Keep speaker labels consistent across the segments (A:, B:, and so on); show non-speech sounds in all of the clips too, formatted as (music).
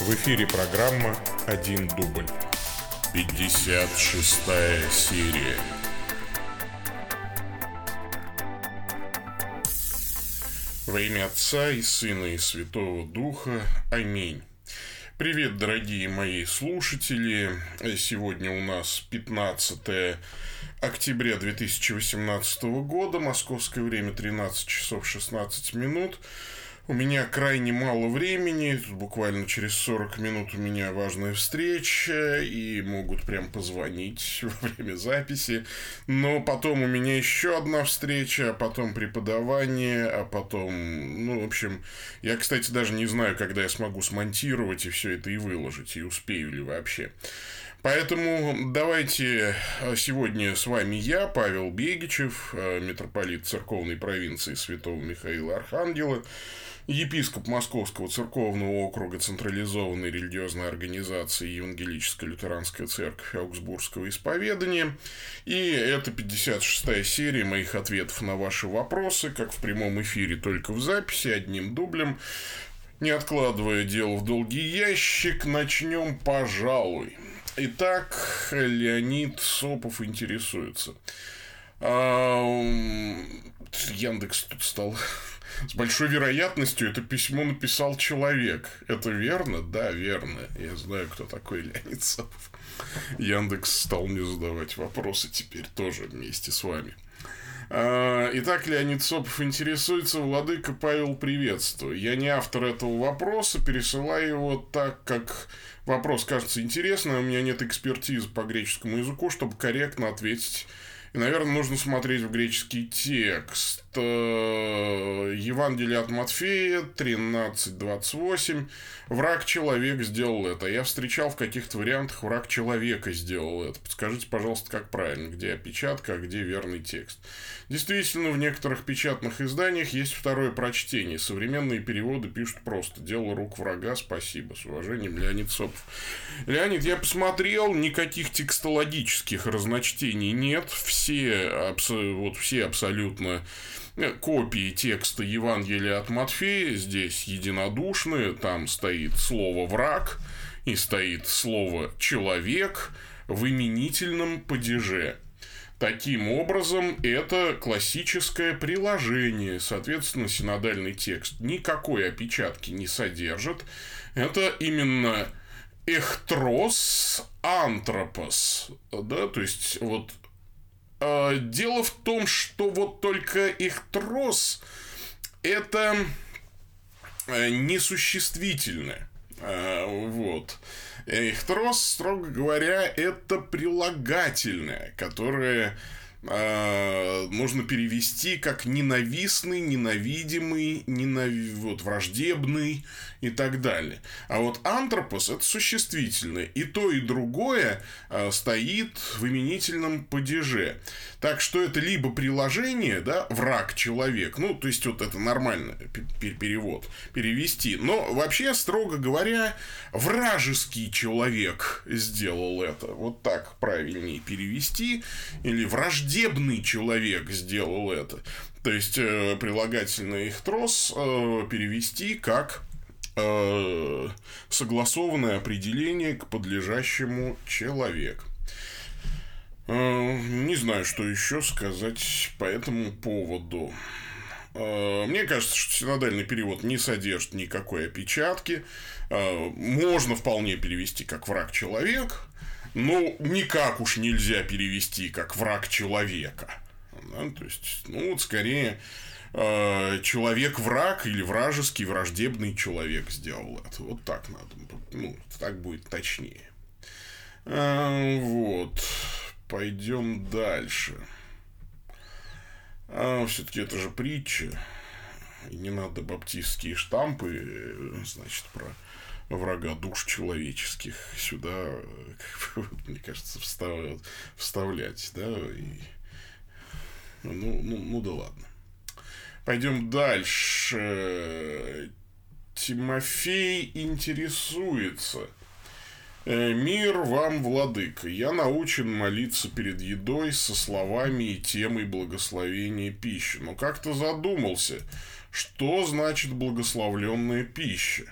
A: В эфире программа «Один дубль».
B: 56 серия.
A: Во имя Отца и Сына и Святого Духа. Аминь. Привет, дорогие мои слушатели. Сегодня у нас 15 октября 2018 года, московское время 13 часов 16 минут. У меня крайне мало времени, буквально через 40 минут у меня важная встреча, и могут прям позвонить (laughs) во время записи. Но потом у меня еще одна встреча, а потом преподавание, а потом, ну, в общем, я, кстати, даже не знаю, когда я смогу смонтировать и все это и выложить, и успею ли вообще. Поэтому давайте сегодня с вами я, Павел Бегичев, митрополит церковной провинции Святого Михаила Архангела, епископ Московского церковного округа централизованной религиозной организации Евангелическая лютеранская церковь Аугсбургского исповедания. И это 56-я серия моих ответов на ваши вопросы, как в прямом эфире, только в записи, одним дублем. Не откладывая дело в долгий ящик, начнем, пожалуй. Итак, Леонид Сопов интересуется. Яндекс тут стал (laughs) с большой вероятностью это письмо написал человек. Это верно? Да, верно. Я знаю, кто такой Леонид Сапов. Яндекс стал мне задавать вопросы теперь тоже вместе с вами. А, итак, Леонид Сопов интересуется, Владыка Павел, приветствую. Я не автор этого вопроса, пересылаю его так, как вопрос кажется интересным, у меня нет экспертизы по греческому языку, чтобы корректно ответить и, наверное, нужно смотреть в греческий текст. Э, Евангелие от Матфея 13.28. Враг человек сделал это. Я встречал в каких-то вариантах враг человека сделал это. Подскажите, пожалуйста, как правильно, где опечатка, а где верный текст. Действительно, в некоторых печатных изданиях есть второе прочтение. Современные переводы пишут просто «Дело рук врага, спасибо». С уважением, Леонид Сопов. Леонид, я посмотрел, никаких текстологических разночтений нет. Все, вот все абсолютно э, копии текста Евангелия от Матфея здесь единодушные. Там стоит слово «враг» и стоит слово «человек» в именительном падеже. Таким образом, это классическое приложение, соответственно, синодальный текст никакой опечатки не содержит. Это именно эхтрос антропос, да, то есть вот э, дело в том, что вот только эхтрос это э, несуществительное, э, Эхтрос, строго говоря, это прилагательное, которое э, можно перевести как ненавистный, ненавидимый, ненави... вот, враждебный и так далее. А вот антропос – это существительное. И то, и другое э, стоит в именительном падеже. Так что это либо приложение, да, враг человек, ну, то есть вот это нормально перевод, перевести. Но вообще, строго говоря, вражеский человек сделал это. Вот так правильнее перевести. Или враждебный человек сделал это. То есть э, прилагательный их трос э, перевести как э, согласованное определение к подлежащему человеку. Э, не знаю, что еще сказать по этому поводу. Э, мне кажется, что синодальный перевод не содержит никакой опечатки. Э, можно вполне перевести как враг человек, но никак уж нельзя перевести как враг человека. Да? То есть, ну вот скорее человек-враг или вражеский, враждебный человек сделал это. Вот так надо. Ну, так будет точнее. Вот. Пойдем дальше. А, все-таки это же притча. Не надо баптистские штампы, значит, про врага душ человеческих сюда, (laughs) мне кажется, встав... вставлять, да, и... ну, ну, ну да ладно. Пойдем дальше. Тимофей интересуется – Э, «Мир вам, владыка, я научен молиться перед едой со словами и темой благословения пищи, но как-то задумался, что значит благословленная пища.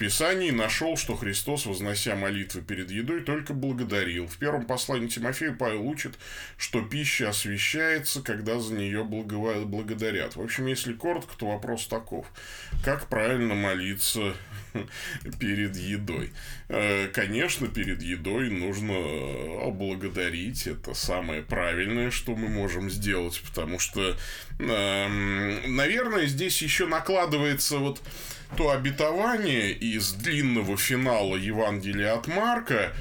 A: Писании нашел, что Христос, вознося молитвы перед едой, только благодарил. В первом послании Тимофею Павел учит, что пища освящается, когда за нее благодарят. В общем, если коротко, то вопрос таков. Как правильно молиться (laughs) перед едой? Э, конечно, перед едой нужно благодарить. Это самое правильное, что мы можем сделать, потому что, эм, наверное, здесь еще накладывается вот то обетование из длинного финала Евангелия от Марка,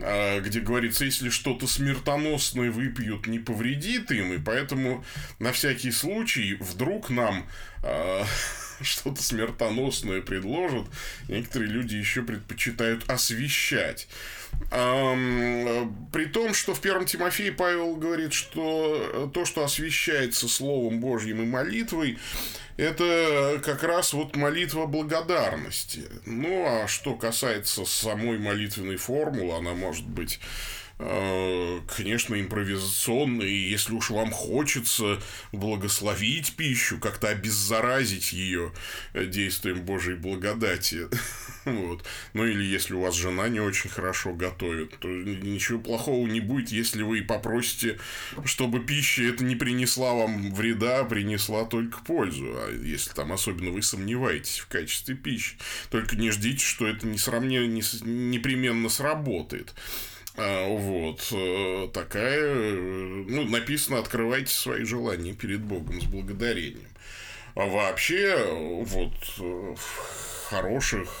A: а, где говорится, если что-то смертоносное выпьют, не повредит им, и поэтому на всякий случай вдруг нам э, (laughs) что-то смертоносное предложат, некоторые люди еще предпочитают освещать. При том, что в первом Тимофее Павел говорит, что то, что освещается Словом Божьим и молитвой, это как раз вот молитва благодарности. Ну, а что касается самой молитвенной формулы, она может быть Э, конечно, импровизационный, если уж вам хочется благословить пищу, как-то обеззаразить ее действием Божьей благодати, (laughs) вот. ну или если у вас жена не очень хорошо готовит, то ничего плохого не будет, если вы попросите, чтобы пища это не принесла вам вреда, а принесла только пользу, а если там особенно вы сомневаетесь в качестве пищи, только не ждите, что это несравненно, непременно сработает. А, вот. Э, такая, э, ну, написано, открывайте свои желания перед Богом с благодарением. А вообще, вот,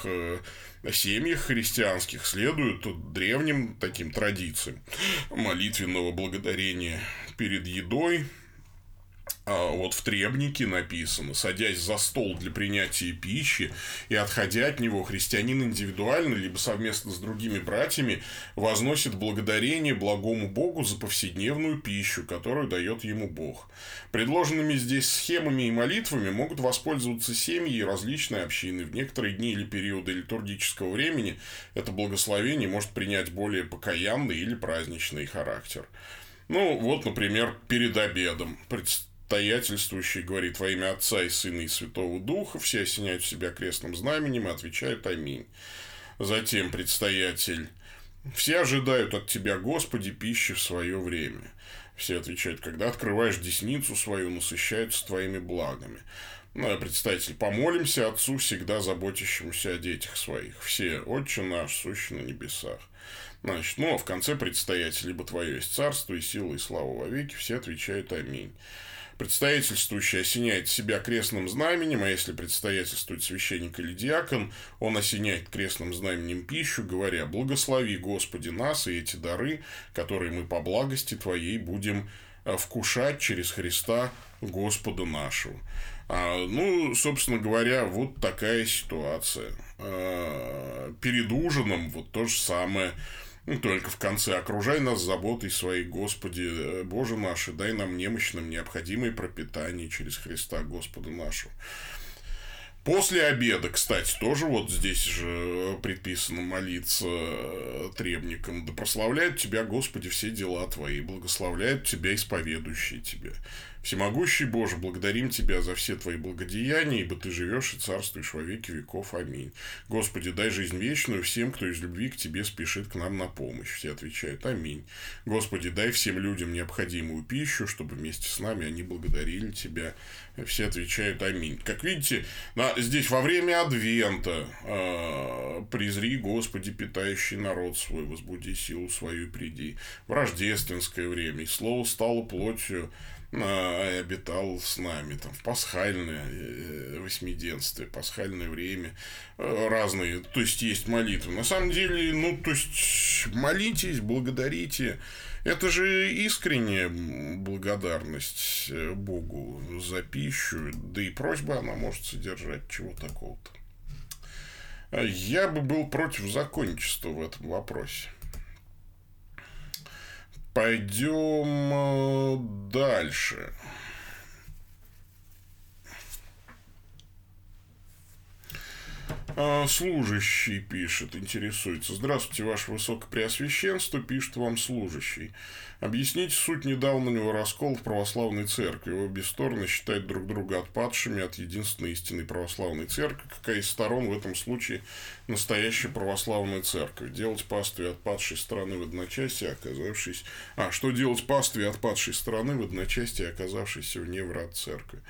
A: э, хороших семьях христианских следуют древним таким традициям. Молитвенного благодарения перед едой, а, вот в требнике написано, садясь за стол для принятия пищи и отходя от него, христианин индивидуально, либо совместно с другими братьями, возносит благодарение благому Богу за повседневную пищу, которую дает ему Бог. Предложенными здесь схемами и молитвами могут воспользоваться семьи и различные общины. В некоторые дни или периоды литургического времени это благословение может принять более покаянный или праздничный характер. Ну, вот, например, перед обедом стоятельствующий говорит во имя Отца и Сына и Святого Духа, все осеняют себя крестным знаменем и отвечают «Аминь». Затем предстоятель «Все ожидают от Тебя, Господи, пищи в свое время». Все отвечают «Когда открываешь десницу свою, насыщаются Твоими благами». Ну, а представитель «Помолимся Отцу, всегда заботящемуся о детях своих». Все «Отче наш, сущий на небесах». Значит, ну, а в конце предстоятель, либо Твое есть царство и сила и слава во веки, все отвечают «Аминь». Предстоятельствующий осеняет себя крестным знаменем, а если предстоятельствует священник или диакон, он осеняет крестным знаменем пищу, говоря «Благослови, Господи, нас и эти дары, которые мы по благости Твоей будем э, вкушать через Христа Господа нашего». А, ну, собственно говоря, вот такая ситуация. А, перед ужином вот то же самое – ну, только в конце окружай нас заботой своей, Господи, э, Боже наш, и дай нам немощным необходимое пропитание через Христа Господа нашего. После обеда, кстати, тоже вот здесь же предписано молиться э, требникам. Да прославляют Тебя, Господи, все дела Твои, благословляют Тебя исповедующие Тебя. Всемогущий Боже, благодарим Тебя за все Твои благодеяния, ибо Ты живешь и царствуешь во веки веков. Аминь. Господи, дай жизнь вечную всем, кто из любви к Тебе спешит к нам на помощь. Все отвечают Аминь. Господи, дай всем людям необходимую пищу, чтобы вместе с нами они благодарили Тебя. Все отвечают Аминь. Как видите, на, здесь во время Адвента э, «Призри, Господи, питающий народ свой, возбуди силу свою и приди». В рождественское время и Слово стало плотью а, обитал с нами там в пасхальное э, восьмиденствие, пасхальное время, э, разные, то есть есть молитвы. На самом деле, ну, то есть молитесь, благодарите. Это же искренняя благодарность э, Богу за пищу, да и просьба она может содержать чего такого-то. Я бы был против законничества в этом вопросе. Пойдем э, дальше. Служащий пишет, интересуется. Здравствуйте, ваше высокопреосвященство, пишет вам служащий. Объясните суть недавнего раскола в православной церкви. Обе стороны считают друг друга отпадшими от единственной истинной православной церкви. Какая из сторон в этом случае настоящая православная церковь? Делать пастве отпадшей страны в одночасье, оказавшись... А, что делать пастве отпадшей страны в одночасье, оказавшейся вне врат церкви?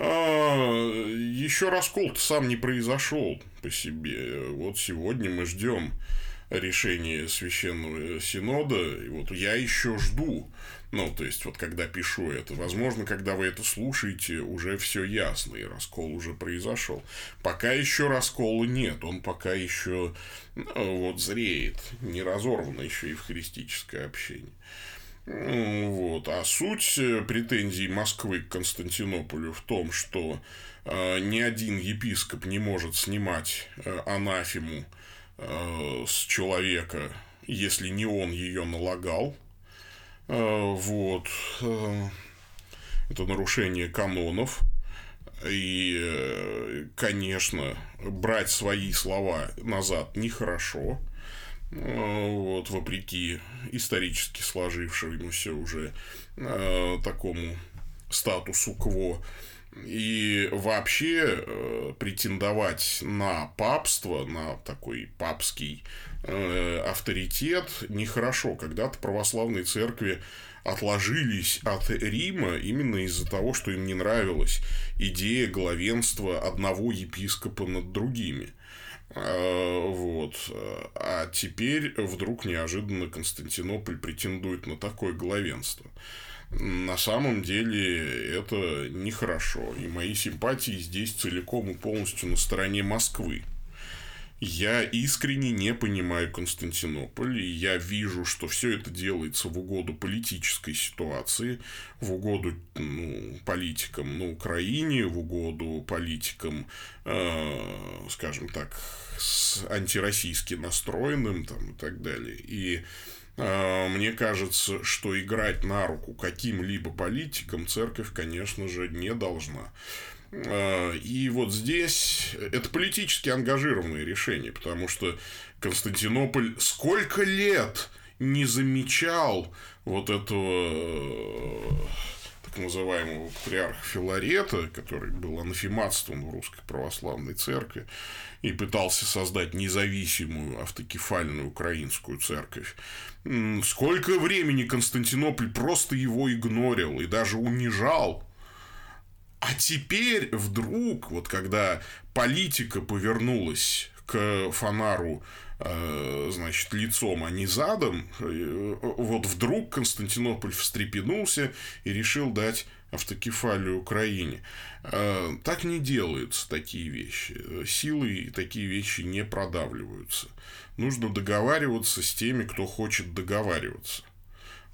A: А, еще раскол-то сам не произошел по себе. Вот сегодня мы ждем решение Священного Синода, и вот я еще жду. Ну, то есть, вот когда пишу это, возможно, когда вы это слушаете, уже все ясно, и раскол уже произошел. Пока еще раскола нет, он пока еще ну, вот зреет, не разорвано еще евхаристическое общение. Вот. А суть претензий Москвы к Константинополю в том, что э, ни один епископ не может снимать э, анафему Э, с человека, если не он ее налагал. Э, вот. Э, это нарушение канонов. И, конечно, брать свои слова назад нехорошо. Вот, вопреки исторически сложившемуся уже такому статусу кво. И вообще э, претендовать на папство, на такой папский э, авторитет нехорошо. Когда-то православные церкви отложились от Рима именно из-за того, что им не нравилась идея главенства одного епископа над другими. Э, вот. А теперь вдруг неожиданно Константинополь претендует на такое главенство на самом деле это нехорошо. И мои симпатии здесь целиком и полностью на стороне Москвы. Я искренне не понимаю Константинополь, и я вижу, что все это делается в угоду политической ситуации, в угоду ну, политикам на Украине, в угоду политикам, э, скажем так, с антироссийски настроенным там, и так далее. И а, мне кажется, что играть на руку каким-либо политикам церковь, конечно же, не должна. А, и вот здесь это политически ангажированное решение, потому что Константинополь сколько лет не замечал вот этого так называемого патриарха Филарета, который был анафематством в русской православной церкви и пытался создать независимую автокефальную украинскую церковь. Сколько времени Константинополь просто его игнорил и даже унижал. А теперь вдруг, вот когда политика повернулась к фонару Э, значит, лицом, а не задом, э, вот вдруг Константинополь встрепенулся и решил дать автокефалию Украине. Э, так не делаются такие вещи. Силой такие вещи не продавливаются. Нужно договариваться с теми, кто хочет договариваться.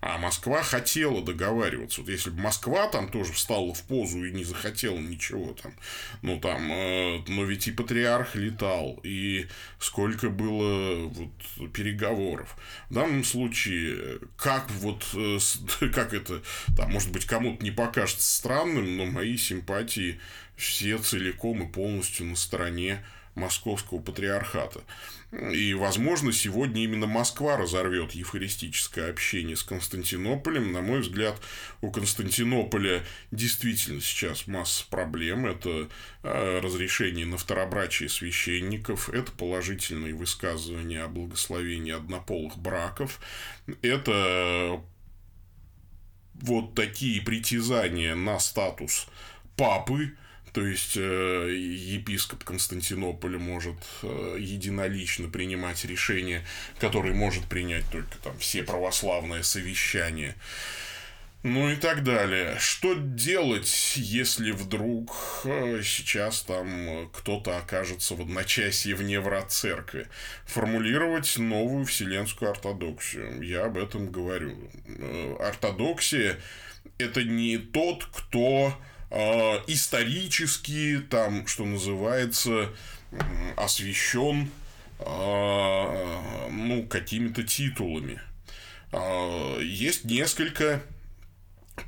A: А Москва хотела договариваться. Вот если бы Москва там тоже встала в позу и не захотела ничего там, ну там, э, но ведь и патриарх летал, и сколько было вот переговоров. В данном случае, как вот, э, (laughs) как это, там, может быть, кому-то не покажется странным, но мои симпатии все целиком и полностью на стороне московского патриархата. И, возможно, сегодня именно Москва разорвет евхаристическое общение с Константинополем. На мой взгляд, у Константинополя действительно сейчас масса проблем. Это э, разрешение на второбрачие священников, это положительные высказывания о благословении однополых браков, это вот такие притязания на статус папы, то есть э, епископ Константинополя может э, единолично принимать решения, которые может принять только там все православные совещания. Ну и так далее. Что делать, если вдруг э, сейчас там кто-то окажется в одночасье вне врат церкви? Формулировать новую вселенскую ортодоксию. Я об этом говорю. Ортодоксия – это не тот, кто э, исторически, там, что называется, освещен э, ну, какими-то титулами. Э, есть несколько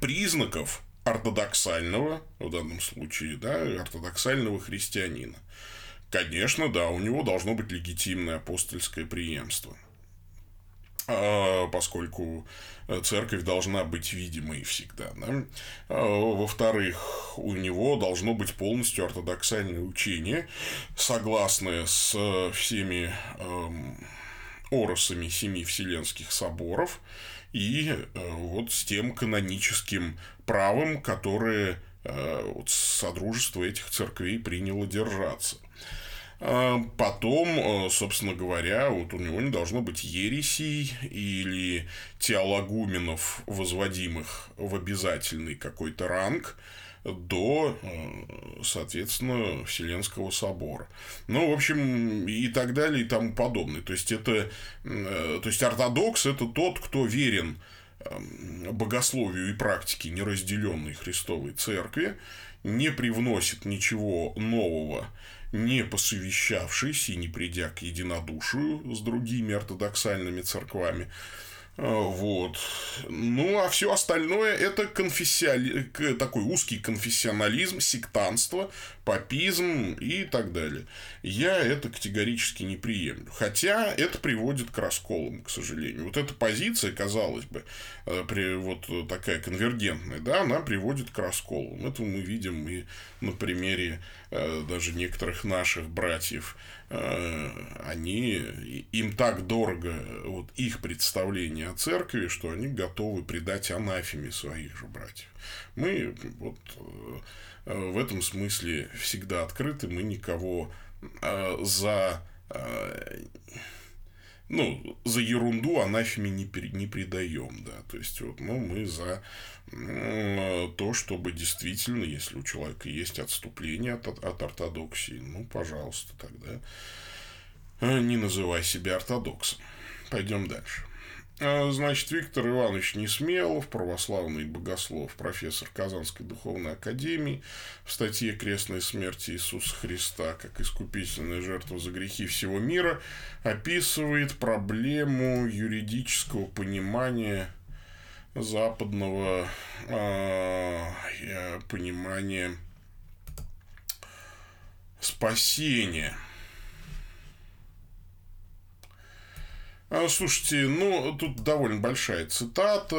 A: признаков ортодоксального, в данном случае, да, ортодоксального христианина, конечно, да, у него должно быть легитимное апостольское преемство. А, поскольку церковь должна быть видимой всегда. Да? А, во-вторых, у него должно быть полностью ортодоксальное учение, согласное с всеми эм, оросами семи вселенских соборов и э, вот с тем каноническим правом, которое э, вот, Содружество этих церквей приняло держаться. А потом, э, собственно говоря, вот у него не должно быть ересей или теологуменов, возводимых в обязательный какой-то ранг до, э, соответственно, Вселенского собора. Ну, в общем, и так далее, и тому подобное. То есть, это, э, то есть, ортодокс – это тот, кто верен богословию и практике неразделенной Христовой Церкви, не привносит ничего нового не посовещавшись и не придя к единодушию с другими ортодоксальными церквами, а, вот. Ну, а все остальное это конфессиали... такой узкий конфессионализм, сектанство, папизм и так далее. Я это категорически не приемлю. Хотя это приводит к расколам, к сожалению. Вот эта позиция, казалось бы, э, при, вот такая конвергентная, да, она приводит к расколам. Это мы видим и на примере даже некоторых наших братьев Э, они, им так дорого вот их представление о церкви, что они готовы предать анафеме своих же братьев. Мы вот э, в этом смысле всегда открыты, мы никого э, за ну, за ерунду анафеме не, не предаем, да, то есть, вот, ну, мы за то, чтобы действительно, если у человека есть отступление от, от ортодоксии, ну, пожалуйста, тогда э, не называй себя ортодоксом. Пойдем дальше. А, значит, Виктор Иванович Несмелов, православный богослов, профессор Казанской духовной академии, в статье «Крестная смерть Иисуса Христа как искупительная жертва за грехи всего мира» описывает проблему юридического понимания западного э, понимания спасения. Слушайте, ну, тут довольно большая цитата.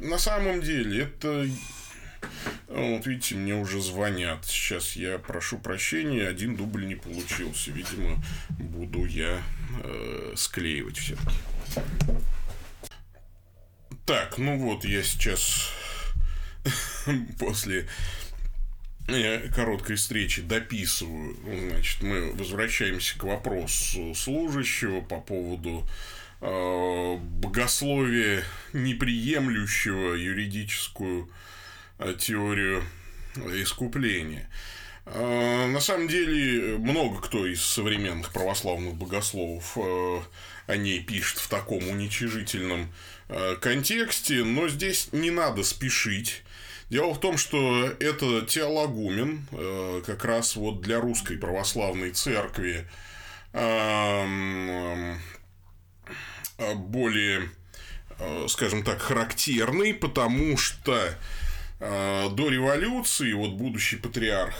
A: На самом деле, это... Вот видите, мне уже звонят. Сейчас я прошу прощения, один дубль не получился. Видимо, буду я э, склеивать все-таки. Так, ну вот я сейчас (laughs) после короткой встречи дописываю. Значит, мы возвращаемся к вопросу служащего по поводу э, богословия, неприемлющего юридическую э, теорию искупления. Э, на самом деле, много кто из современных православных богословов э, о ней пишет в таком уничижительном Э, контексте, но здесь не надо спешить. Дело в том, что это теологумен, э, как раз вот для русской православной церкви эм, э, более, скажем так, характерный, потому что до революции, вот будущий патриарх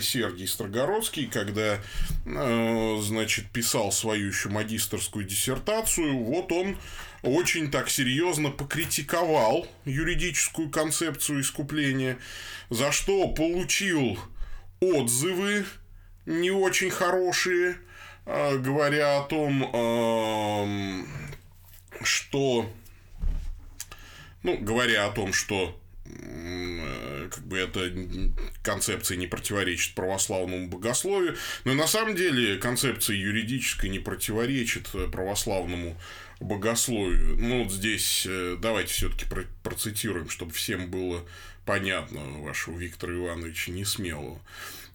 A: Сергий Строгородский, когда, значит, писал свою еще магистрскую диссертацию, вот он очень так серьезно покритиковал юридическую концепцию искупления, за что получил отзывы не очень хорошие, говоря о том, что, ну, говоря о том, что как бы эта концепция не противоречит православному богословию, но на самом деле концепция юридическая не противоречит православному богословию. Ну, вот здесь э, давайте все-таки процитируем, чтобы всем было понятно вашего Виктора Ивановича Несмелого.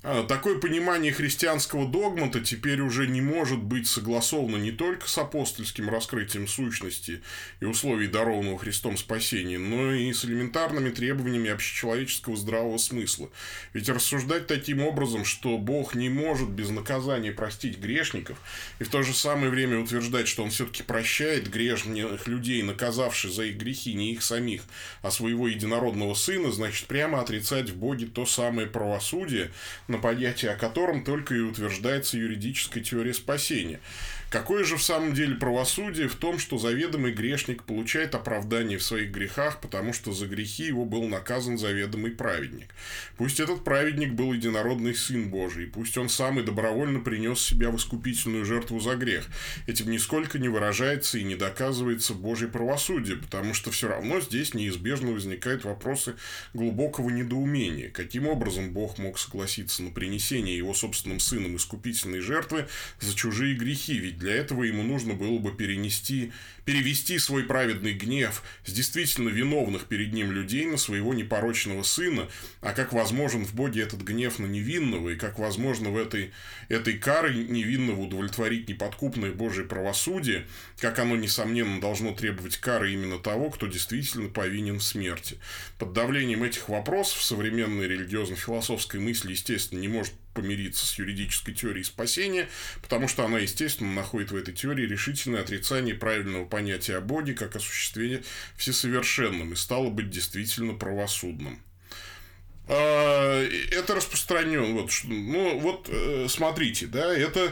A: А, такое понимание христианского догмата теперь уже не может быть согласовано не только с апостольским раскрытием сущности и условий дарованного Христом спасения, но и с элементарными требованиями общечеловеческого здравого смысла. Ведь рассуждать таким образом, что Бог не может без наказания простить грешников, и в то же самое время утверждать, что Он все-таки прощает грешных людей, наказавший за их грехи не их самих, а своего единородного сына, значит прямо отрицать в Боге то самое правосудие, на понятие о котором только и утверждается юридическая теория спасения. Какое же в самом деле правосудие в том, что заведомый грешник получает оправдание в своих грехах, потому что за грехи его был наказан заведомый праведник. Пусть этот праведник был единородный Сын Божий, пусть он сам и добровольно принес себя в искупительную жертву за грех. Этим нисколько не выражается и не доказывается Божье правосудие, потому что все равно здесь неизбежно возникают вопросы глубокого недоумения. Каким образом Бог мог согласиться на принесение его собственным сыном искупительной жертвы за чужие грехи? Ведь для этого ему нужно было бы перенести, перевести свой праведный гнев с действительно виновных перед ним людей на своего непорочного сына, а как возможен в Боге этот гнев на невинного, и как возможно в этой, этой карой невинного удовлетворить неподкупное Божие правосудие, как оно, несомненно, должно требовать кары именно того, кто действительно повинен в смерти. Под давлением этих вопросов современной религиозно-философской мысли, естественно, не может помириться с юридической теорией спасения, потому что она, естественно, находит в этой теории решительное отрицание правильного понятия о Боге как осуществление всесовершенным и стало быть действительно правосудным. А, это распространено. Вот, ну, вот э, смотрите, да, это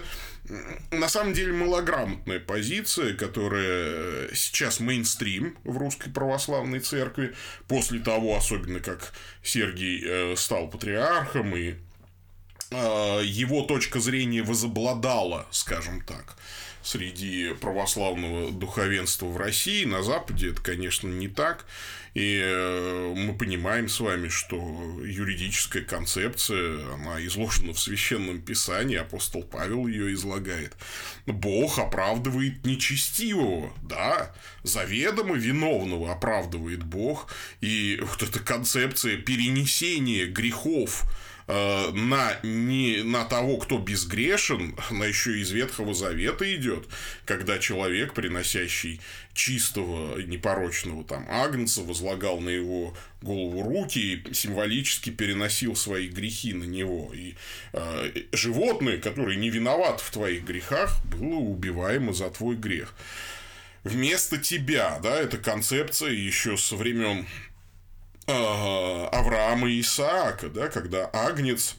A: на самом деле малограмотная позиция, которая сейчас мейнстрим в русской православной церкви, после того, особенно как Сергий э, стал патриархом и его точка зрения возобладала, скажем так, среди православного духовенства в России. На Западе это, конечно, не так. И э, мы понимаем с вами, что юридическая концепция, она изложена в Священном Писании, апостол Павел ее излагает. Бог оправдывает нечестивого, да, заведомо виновного оправдывает Бог. И вот эта концепция перенесения грехов Э, на, не на того, кто безгрешен, на еще из Ветхого Завета идет, когда человек, приносящий чистого, непорочного там агнца, возлагал на его голову руки и символически переносил свои грехи на него. И э, животное, которое не виноват в твоих грехах, было убиваемо за твой грех. Вместо тебя, да, эта концепция еще со времен Авраама и Исаака, да, когда Агнец,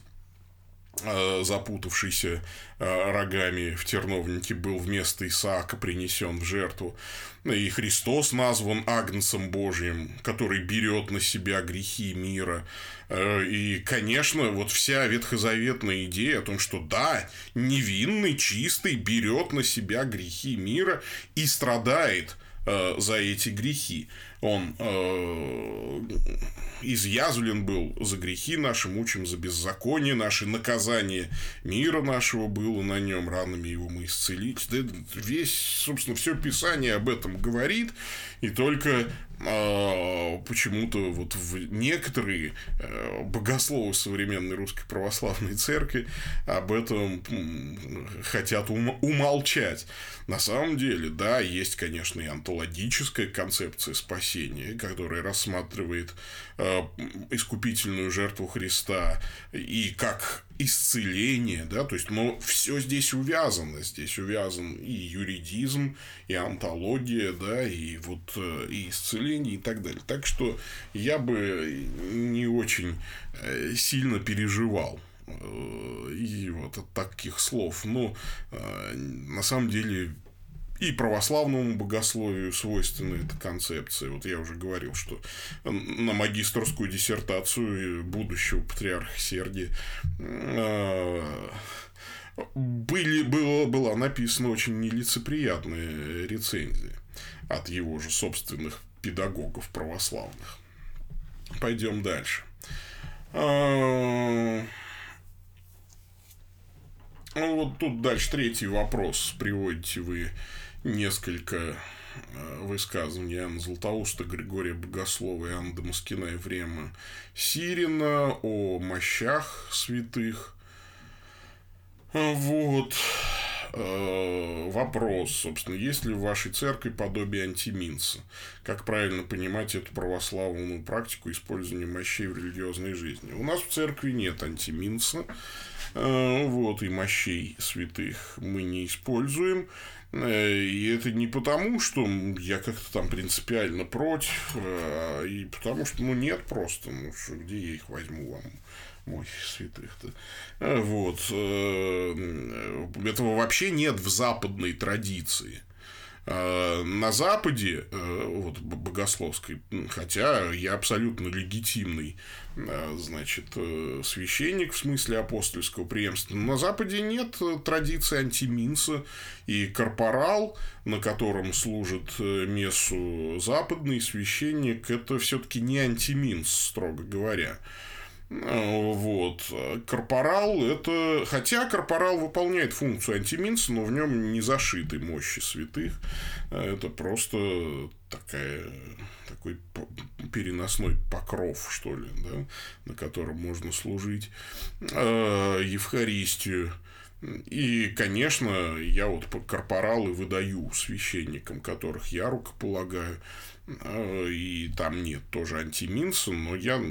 A: э, запутавшийся э, рогами в терновнике, был вместо Исаака принесен в жертву. И Христос назван Агнцем Божьим, который берет на себя грехи мира. И, конечно, вот вся ветхозаветная идея о том, что да, невинный, чистый берет на себя грехи мира и страдает за эти грехи он э, изъязвлен был за грехи наши, мучим за беззаконие наши, наказание мира нашего было на нем, ранами его мы исцелить. Да, весь, собственно, все Писание об этом говорит, и только э, почему-то вот в некоторые э, богословы современной русской православной церкви об этом хотят ум- умолчать. На самом деле, да, есть, конечно, и антологическая концепция спасения, спасения, которое рассматривает э, искупительную жертву Христа и как исцеление, да, то есть, но все здесь увязано, здесь увязан и юридизм, и антология, да, и вот э, и исцеление и так далее. Так что я бы не очень э, сильно переживал э, и вот от таких слов. Но на самом деле и православному богословию свойственна эта концепция. Вот я уже говорил, что на магистрскую диссертацию будущего патриарха Сергия а, были, было, была написана очень нелицеприятная рецензия от его же собственных педагогов православных. Пойдем дальше. А, ну, вот тут дальше третий вопрос. Приводите вы несколько э, высказываний Иоанна Златоуста, Григория Богослова и Анны Дамаскина Ефрема Сирина о мощах святых. Вот. Э, вопрос, собственно, есть ли в вашей церкви подобие антиминца? Как правильно понимать эту православную практику использования мощей в религиозной жизни? У нас в церкви нет антиминца, э, вот, и мощей святых мы не используем. Э, и это не потому, что я как-то там принципиально против, а и потому что, ну, нет просто, ну, что, где я их возьму вам, мой святых-то. Э, вот. Э, этого вообще нет в западной традиции. Э, на Западе, э, вот, богословской, хотя я абсолютно легитимный, э, значит, священник в смысле апостольского преемства, на Западе нет традиции антиминса, и корпорал, на котором служит мессу западный священник, это все-таки не антиминс, строго говоря. Вот. Корпорал это... Хотя корпорал выполняет функцию антиминца, но в нем не зашиты мощи святых. Это просто такая такой переносной покров, что ли, да, на котором можно служить э, Евхаристию. И, конечно, я вот корпоралы выдаю священникам, которых я рукополагаю. Э, и там нет тоже антиминса, но я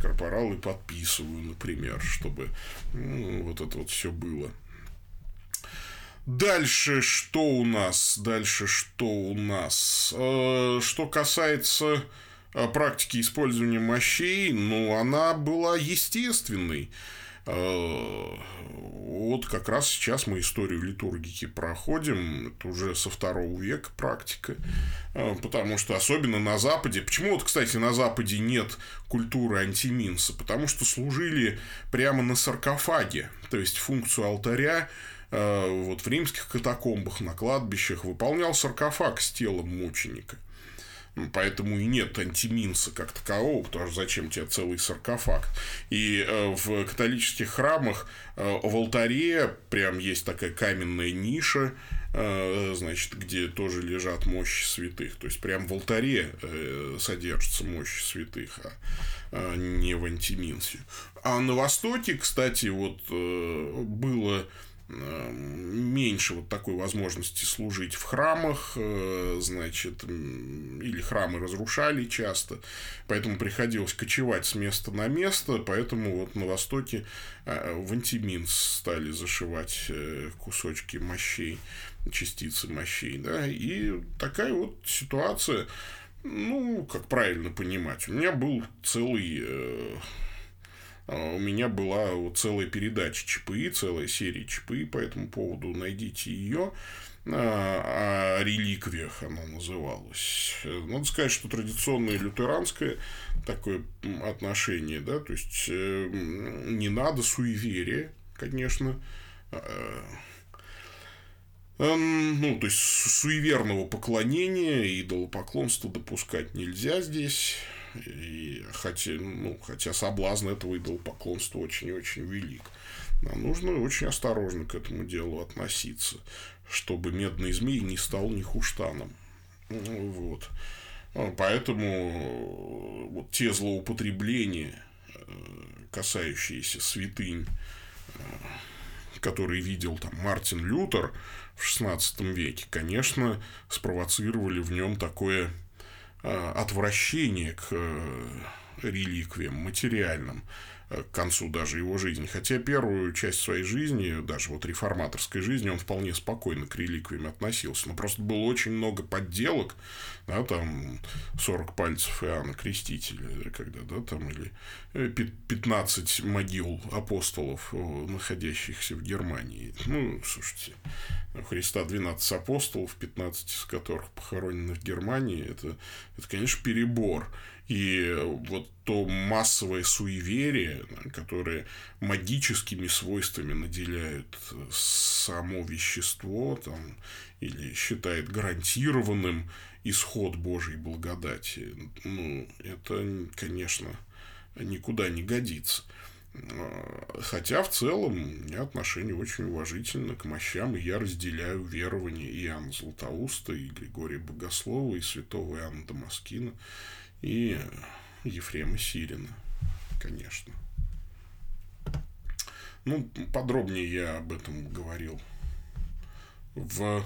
A: корпоралы подписываю, например, чтобы ну, вот это вот все было. Дальше что у нас? Дальше что у нас? Э, что касается э, практики использования мощей, ну, она была естественной. Э, вот как раз сейчас мы историю литургики проходим, это уже со второго века практика, э, потому что особенно на Западе, почему вот, кстати, на Западе нет культуры антиминса, потому что служили прямо на саркофаге, то есть функцию алтаря э, вот в римских катакомбах, на кладбищах выполнял саркофаг с телом мученика. Поэтому и нет антиминса как такового, потому что зачем тебе целый саркофаг. И э, в католических храмах э, в алтаре прям есть такая каменная ниша, э, значит, где тоже лежат мощи святых. То есть, прям в алтаре содержится мощь святых, а не в антиминсе. А на Востоке, кстати, вот было меньше вот такой возможности служить в храмах, э, значит, или храмы разрушали часто, поэтому приходилось кочевать с места на место, поэтому вот на Востоке э, в антимин стали зашивать э, кусочки мощей, частицы мощей, да, и такая вот ситуация, ну, как правильно понимать, у меня был целый у меня была целая передача ЧПИ, целая серия ЧПИ по этому поводу. Найдите ее. А, о реликвиях она называлась. Надо сказать, что традиционное лютеранское такое отношение, да, то есть э, не надо суеверия, конечно, а, ну, то есть суеверного поклонения, идолопоклонства допускать нельзя здесь. И хотя, ну, хотя соблазн этого идолопоклонства очень и очень велик. Нам нужно очень осторожно к этому делу относиться, чтобы медный змей не стал нихуштаном. Вот. Поэтому вот те злоупотребления, э, касающиеся святынь, э, которые видел там Мартин Лютер в XVI веке, конечно, спровоцировали в нем такое отвращение к э, реликвиям материальным. э, к концу даже его жизни. Хотя первую часть своей жизни, даже вот реформаторской жизни, он вполне спокойно к реликвиям относился. Но просто было очень много подделок, да, там 40 пальцев Иоанна Крестителя, когда, да, там, или 15 могил апостолов, находящихся в Германии. Ну, слушайте, у Христа 12 апостолов, 15 из которых похоронены в Германии, это, это конечно, перебор. И вот то массовое суеверие, которое магическими свойствами наделяет само вещество там, или считает гарантированным исход Божьей благодати, ну, это, конечно, никуда не годится. Хотя в целом у отношение очень уважительно к мощам, и я разделяю верование и Иоанна Златоуста, и Григория Богослова, и святого Иоанна Дамаскина, и Ефрема Сирина, конечно. Ну, подробнее я об этом говорил в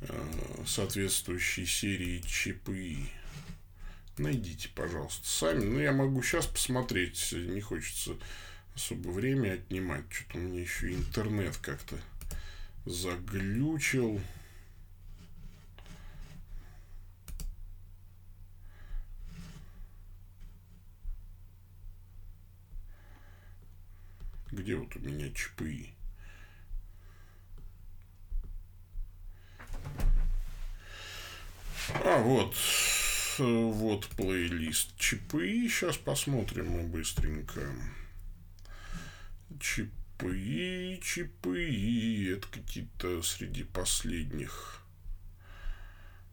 A: э, соответствующей серии ЧПИ Найдите, пожалуйста, сами. Ну, я могу сейчас посмотреть, не хочется особо время отнимать. Что-то у меня еще интернет как-то заглючил. Где вот у меня ЧПИ? А, вот. Вот плейлист ЧПИ. Сейчас посмотрим мы быстренько. ЧПИ, ЧПИ. Это какие-то среди последних.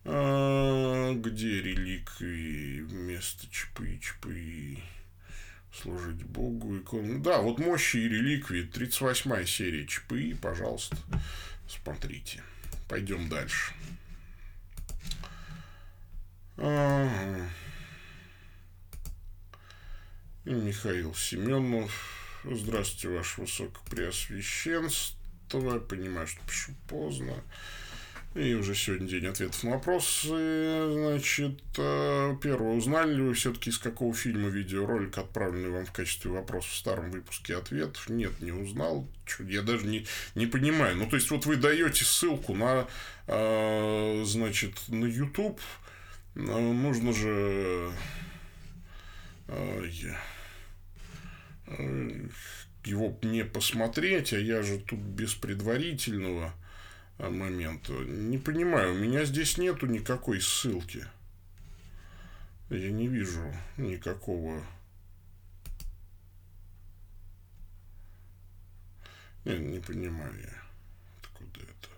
A: А, где реликвии вместо ЧПИ, ЧПИ? Служить Богу, икону. Да, вот мощи и реликвии. 38 серия ЧПИ, пожалуйста, смотрите. Пойдем дальше. Ага. Михаил Семенов. Здравствуйте, Ваше Высокопреосвященство. Я понимаю, что пишу поздно. И уже сегодня день ответов на вопросы. Значит, э, первое. Узнали ли вы все-таки, из какого фильма видеоролик, отправленный вам в качестве вопроса в старом выпуске ответов? Нет, не узнал. Я даже не, не понимаю. Ну, то есть, вот вы даете ссылку на, э, значит, на YouTube. Ну, нужно же э, его мне посмотреть, а я же тут без предварительного момента. Не понимаю, у меня здесь нету никакой ссылки. Я не вижу никакого... Не, не понимаю я. Откуда это?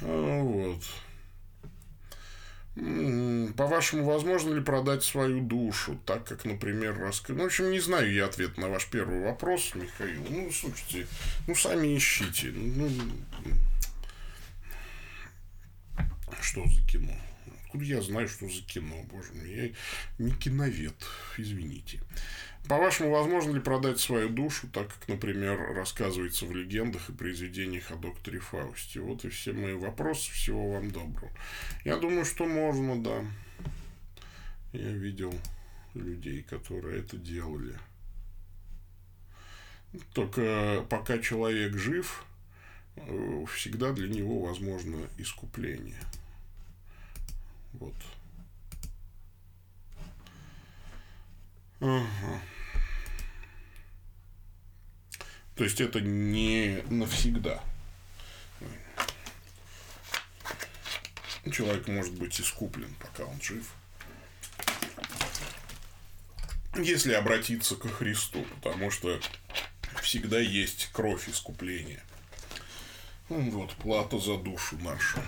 A: А, вот. По-вашему, возможно ли продать свою душу, так как, например, рассказ... Ну, в общем, не знаю я ответ на ваш первый вопрос, Михаил. Ну, слушайте, ну, сами ищите. Ну, что за кино? Откуда я знаю, что за кино, боже мой? Я не киновед, извините. По-вашему, возможно ли продать свою душу, так как, например, рассказывается в легендах и произведениях о докторе Фаусте? Вот и все мои вопросы. Всего вам доброго. Я думаю, что можно, да. Я видел людей, которые это делали. Только пока человек жив, э, всегда для него возможно искупление. Вот. Ага. То есть это не навсегда. Человек может быть искуплен, пока он жив. Если обратиться ко Христу, потому что всегда есть кровь искупления. Ну вот, плата за душу нашу.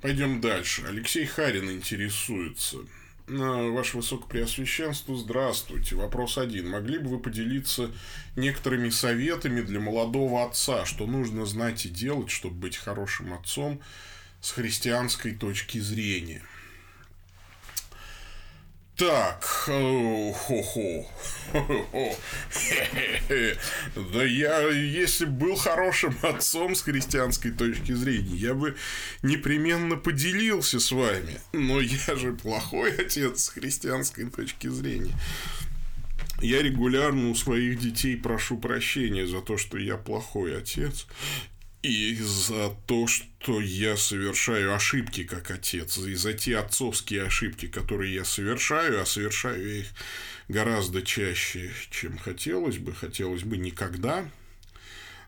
A: Пойдем дальше. Алексей Харин интересуется. Ваше Высокопреосвященство, здравствуйте. Вопрос один. Могли бы вы поделиться некоторыми советами для молодого отца, что нужно знать и делать, чтобы быть хорошим отцом с христианской точки зрения? Так, хо-хо. (laughs) Да я, если был хорошим отцом с христианской точки зрения, я бы непременно поделился с вами. Но я же плохой отец с христианской точки зрения. Я регулярно у своих детей прошу прощения за то, что я плохой отец и за то, что я совершаю ошибки как отец, и за те отцовские ошибки, которые я совершаю, а совершаю я их гораздо чаще, чем хотелось бы, хотелось бы никогда,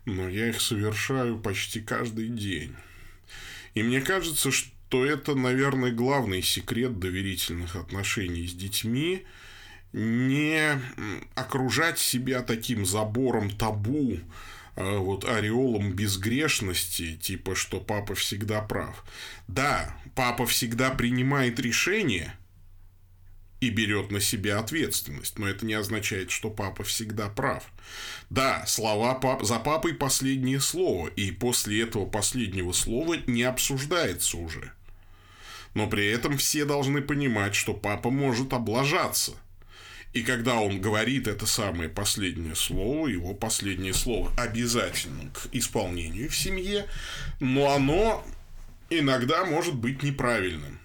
A: но я их совершаю почти каждый день. И мне кажется, что это, наверное, главный секрет доверительных отношений с детьми, не окружать себя таким забором табу, вот ореолом безгрешности, типа, что папа всегда прав. Да, папа всегда принимает решение и берет на себя ответственность, но это не означает, что папа всегда прав. Да, слова пап... за папой последнее слово, и после этого последнего слова не обсуждается уже. Но при этом все должны понимать, что папа может облажаться – и когда он говорит это самое последнее слово, его последнее слово обязательно к исполнению в семье, но оно иногда может быть неправильным.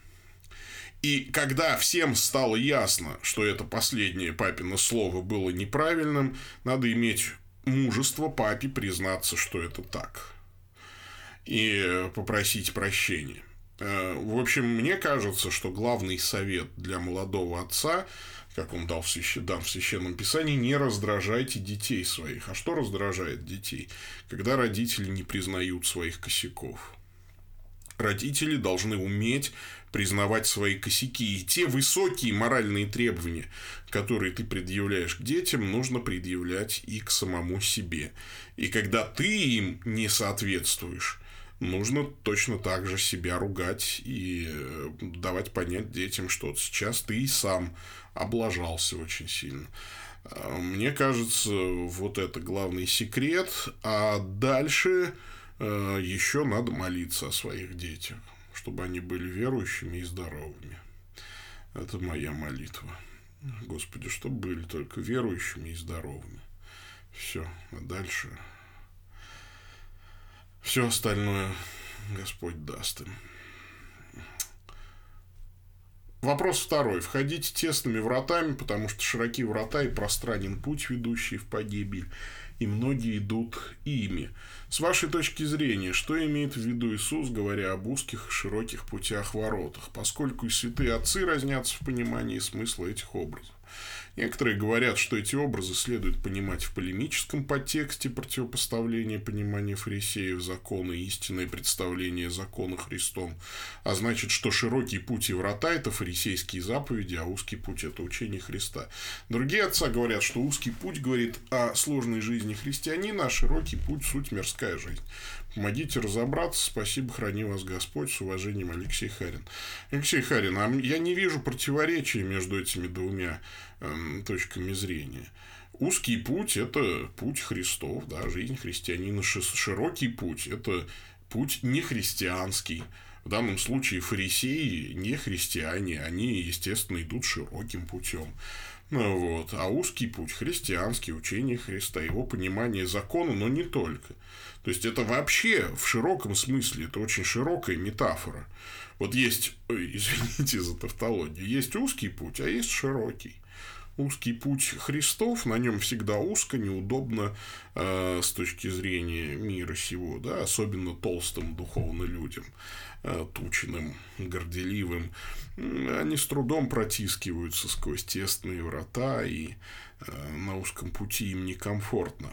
A: И когда всем стало ясно, что это последнее папино слово было неправильным, надо иметь мужество папе признаться, что это так. И попросить прощения. Э, в общем, мне кажется, что главный совет для молодого отца, как он дал в, свящ... дан в Священном Писании, не раздражайте детей своих. А что раздражает детей? Когда родители не признают своих косяков. Родители должны уметь признавать свои косяки. И те высокие моральные требования, которые ты предъявляешь к детям, нужно предъявлять и к самому себе. И когда ты им не соответствуешь, нужно точно так же себя ругать и э, давать понять детям, что вот сейчас ты и сам облажался очень сильно. А, мне кажется, вот это главный секрет. А дальше э, еще надо молиться о своих детях, чтобы они были верующими и здоровыми. Это моя молитва. Господи, чтобы были только верующими и здоровыми. Все. А дальше все остальное Господь даст им. Вопрос второй. Входите тесными вратами, потому что широки врата и пространен путь, ведущий в погибель, и многие идут ими. С вашей точки зрения, что имеет в виду Иисус, говоря об узких и широких путях воротах, поскольку и святые отцы разнятся в понимании смысла этих образов? Некоторые говорят, что эти образы следует понимать в полемическом подтексте противопоставления понимания фарисеев закона и истинное представление закона Христом, а значит, что широкий путь и врата – это фарисейские заповеди, а узкий путь – это учение Христа. Другие отца говорят, что узкий путь говорит о сложной жизни христианина, а широкий путь – суть мирская жизнь. Помогите разобраться. Спасибо, храни вас Господь. С уважением, Алексей Харин. Алексей Харин, а я не вижу противоречия между этими двумя Эм, точками зрения. Узкий путь – это путь Христов, да, жизнь христианина. Широкий путь – это путь нехристианский. В данном случае фарисеи не христиане, они, естественно, идут широким путем. Вот. А узкий путь – христианский, учение Христа, его понимание закона, но не только. То есть, это вообще в широком смысле, это очень широкая метафора. Вот есть, ой, (laughs) извините за тавтологию, есть узкий путь, а есть широкий узкий путь Христов, на нем всегда узко, неудобно э, с точки зрения мира сего, да, особенно толстым духовно людям, э, тучным, горделивым. Они с трудом протискиваются сквозь тесные врата, и э, на узком пути им некомфортно.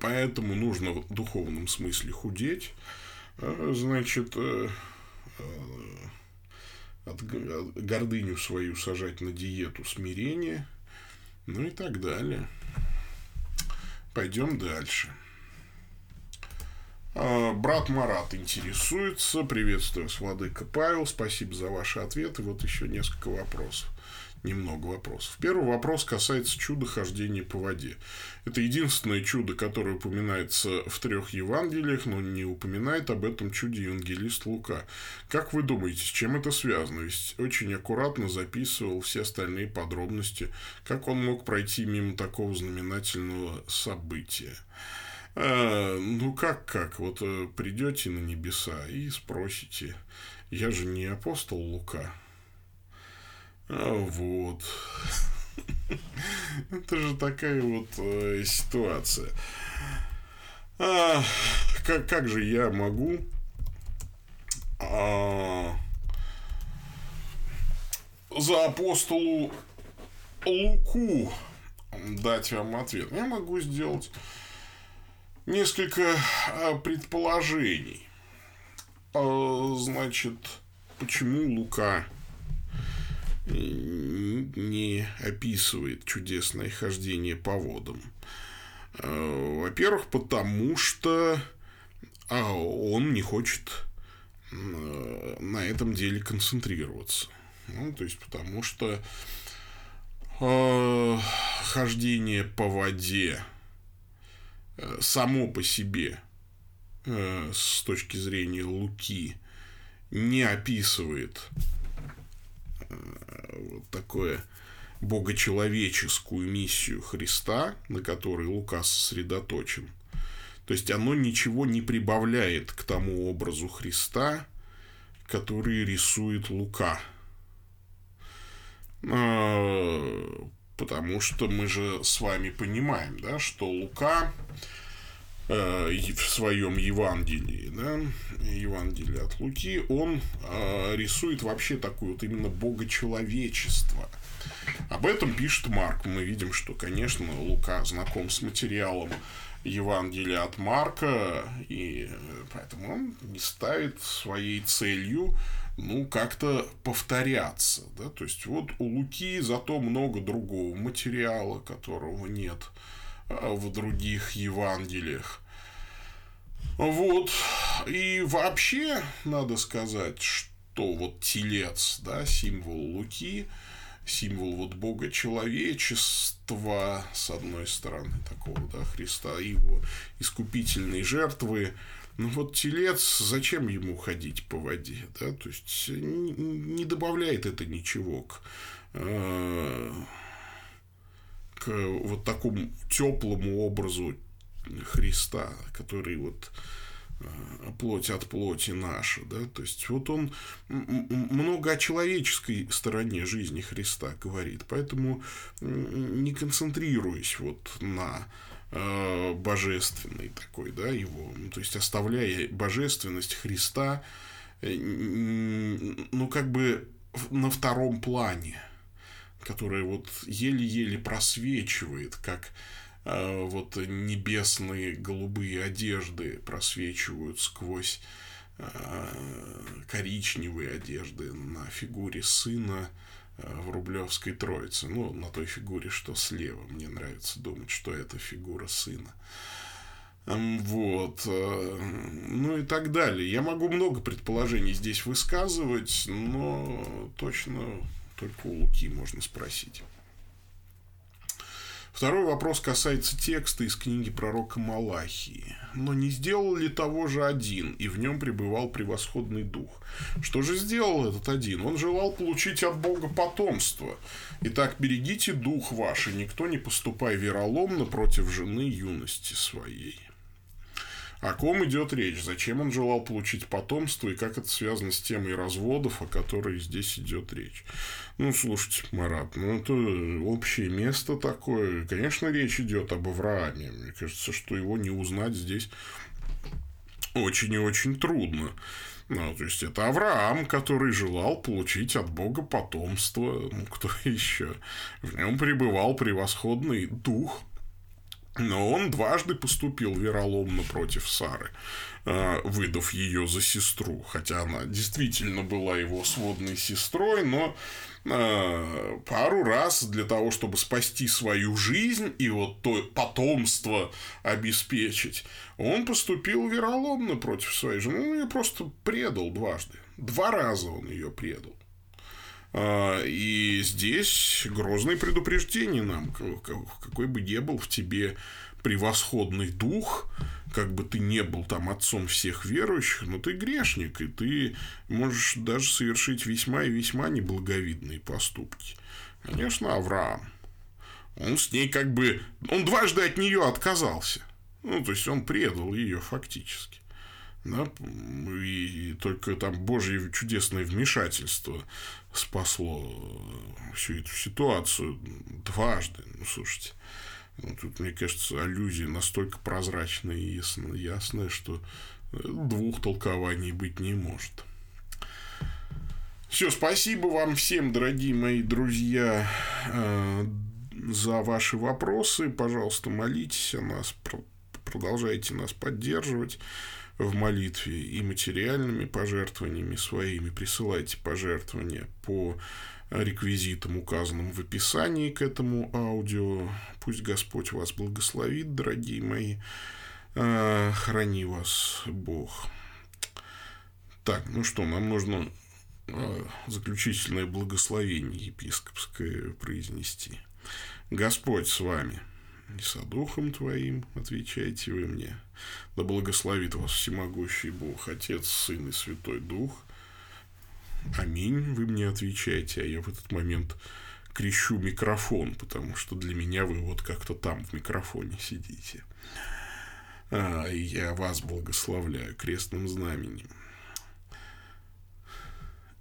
A: Поэтому нужно в духовном смысле худеть, э, значит, э, э, от, гордыню свою сажать на диету смирения, ну и так далее. Пойдем дальше. А, брат Марат интересуется. Приветствую вас, Владыка Павел. Спасибо за ваши ответы. Вот еще несколько вопросов немного вопросов. Первый вопрос касается чуда хождения по воде. Это единственное чудо, которое упоминается в трех Евангелиях, но не упоминает об этом чуде евангелист Лука. Как вы думаете, с чем это связано? Ведь очень аккуратно записывал все остальные подробности, как он мог пройти мимо такого знаменательного события. А, ну как как, вот э, придете на небеса и спросите, я же не апостол Лука, а вот. (laughs) Это же такая вот э, ситуация. А, как, как же я могу а, за апостолу Луку дать вам ответ? Я могу сделать несколько а, предположений. А, значит, почему Лука не описывает чудесное хождение по водам. Э, во-первых, потому что а, он не хочет э, на этом деле концентрироваться. Ну, то есть, потому что э, хождение по воде э, само по себе э, с точки зрения Луки не описывает вот такое богочеловеческую миссию Христа, на которой Лука сосредоточен. То есть оно ничего не прибавляет к тому образу Христа, который рисует Лука. А, потому что мы же с вами понимаем, да, что Лука в своем Евангелии, да, Евангелие от Луки, он э, рисует вообще такое вот именно богочеловечество. Об этом пишет Марк. Мы видим, что, конечно, Лука знаком с материалом Евангелия от Марка, и э, поэтому он не ставит своей целью ну, как-то повторяться, да, то есть вот у Луки зато много другого материала, которого нет а, в других Евангелиях. Вот, и вообще, надо сказать, что вот телец, да, символ Луки, символ вот Бога человечества, с одной стороны, такого, да, Христа, его искупительной жертвы, ну вот телец, зачем ему ходить по воде, да, то есть не добавляет это ничего к, э, к вот такому теплому образу Христа, который вот э, плоть от плоти наша, да, то есть вот он много о человеческой стороне жизни Христа говорит, поэтому не концентрируясь вот на э, божественный такой, да, его, ну, то есть оставляя божественность Христа, э, ну, как бы на втором плане, которая вот еле-еле просвечивает, как вот небесные голубые одежды просвечивают сквозь э, коричневые одежды на фигуре сына в Рублевской Троице. Ну, на той фигуре, что слева. Мне нравится думать, что это фигура сына. Вот. Ну и так далее. Я могу много предположений здесь высказывать, но точно только у Луки можно спросить. Второй вопрос касается текста из книги пророка Малахии. Но не сделал ли того же один, и в нем пребывал превосходный дух? Что же сделал этот один? Он желал получить от Бога потомство. Итак, берегите дух ваш, и никто не поступай вероломно против жены юности своей. О ком идет речь? Зачем он желал получить потомство и как это связано с темой разводов, о которой здесь идет речь? Ну, слушайте, Марат, ну это общее место такое. Конечно, речь идет об Аврааме. Мне кажется, что его не узнать здесь очень и очень трудно. Ну, то есть, это Авраам, который желал получить от Бога потомство. Ну, кто (laughs) еще? В нем пребывал превосходный дух, но он дважды поступил вероломно против Сары, э, выдав ее за сестру, хотя она действительно была его сводной сестрой, но э, пару раз для того, чтобы спасти свою жизнь и вот то потомство обеспечить, он поступил вероломно против своей жены. Он ее просто предал дважды. Два раза он ее предал. А, и здесь грозное предупреждение нам, какой бы ни был в тебе превосходный дух, как бы ты не был там отцом всех верующих, но ты грешник, и ты можешь даже совершить весьма и весьма неблаговидные поступки. Конечно, Авраам. Он с ней как бы... Он дважды от нее отказался. Ну, то есть, он предал ее фактически. Да, и только там Божье чудесное вмешательство спасло всю эту ситуацию дважды. Ну, слушайте, ну, тут, мне кажется, аллюзия настолько прозрачная и ясная, что э, двух толкований быть не может. Все, спасибо вам всем, дорогие мои друзья, э, за ваши вопросы. Пожалуйста, молитесь о нас, продолжайте нас поддерживать в молитве и материальными пожертвованиями своими. Присылайте пожертвования по реквизитам, указанным в описании к этому аудио. Пусть Господь вас благословит, дорогие мои. А, храни вас Бог. Так, ну что, нам нужно а, заключительное благословение епископское произнести. Господь с вами – и со духом твоим, отвечайте вы мне. Да благословит вас всемогущий Бог, Отец, Сын и Святой Дух. Аминь, вы мне отвечаете, а я в этот момент крещу микрофон, потому что для меня вы вот как-то там в микрофоне сидите. А, и я вас благословляю крестным знаменем.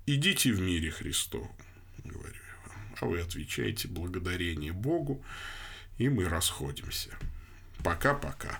A: Идите в мире Христовом, говорю я вам. а вы отвечаете благодарение Богу, и мы расходимся. Пока-пока.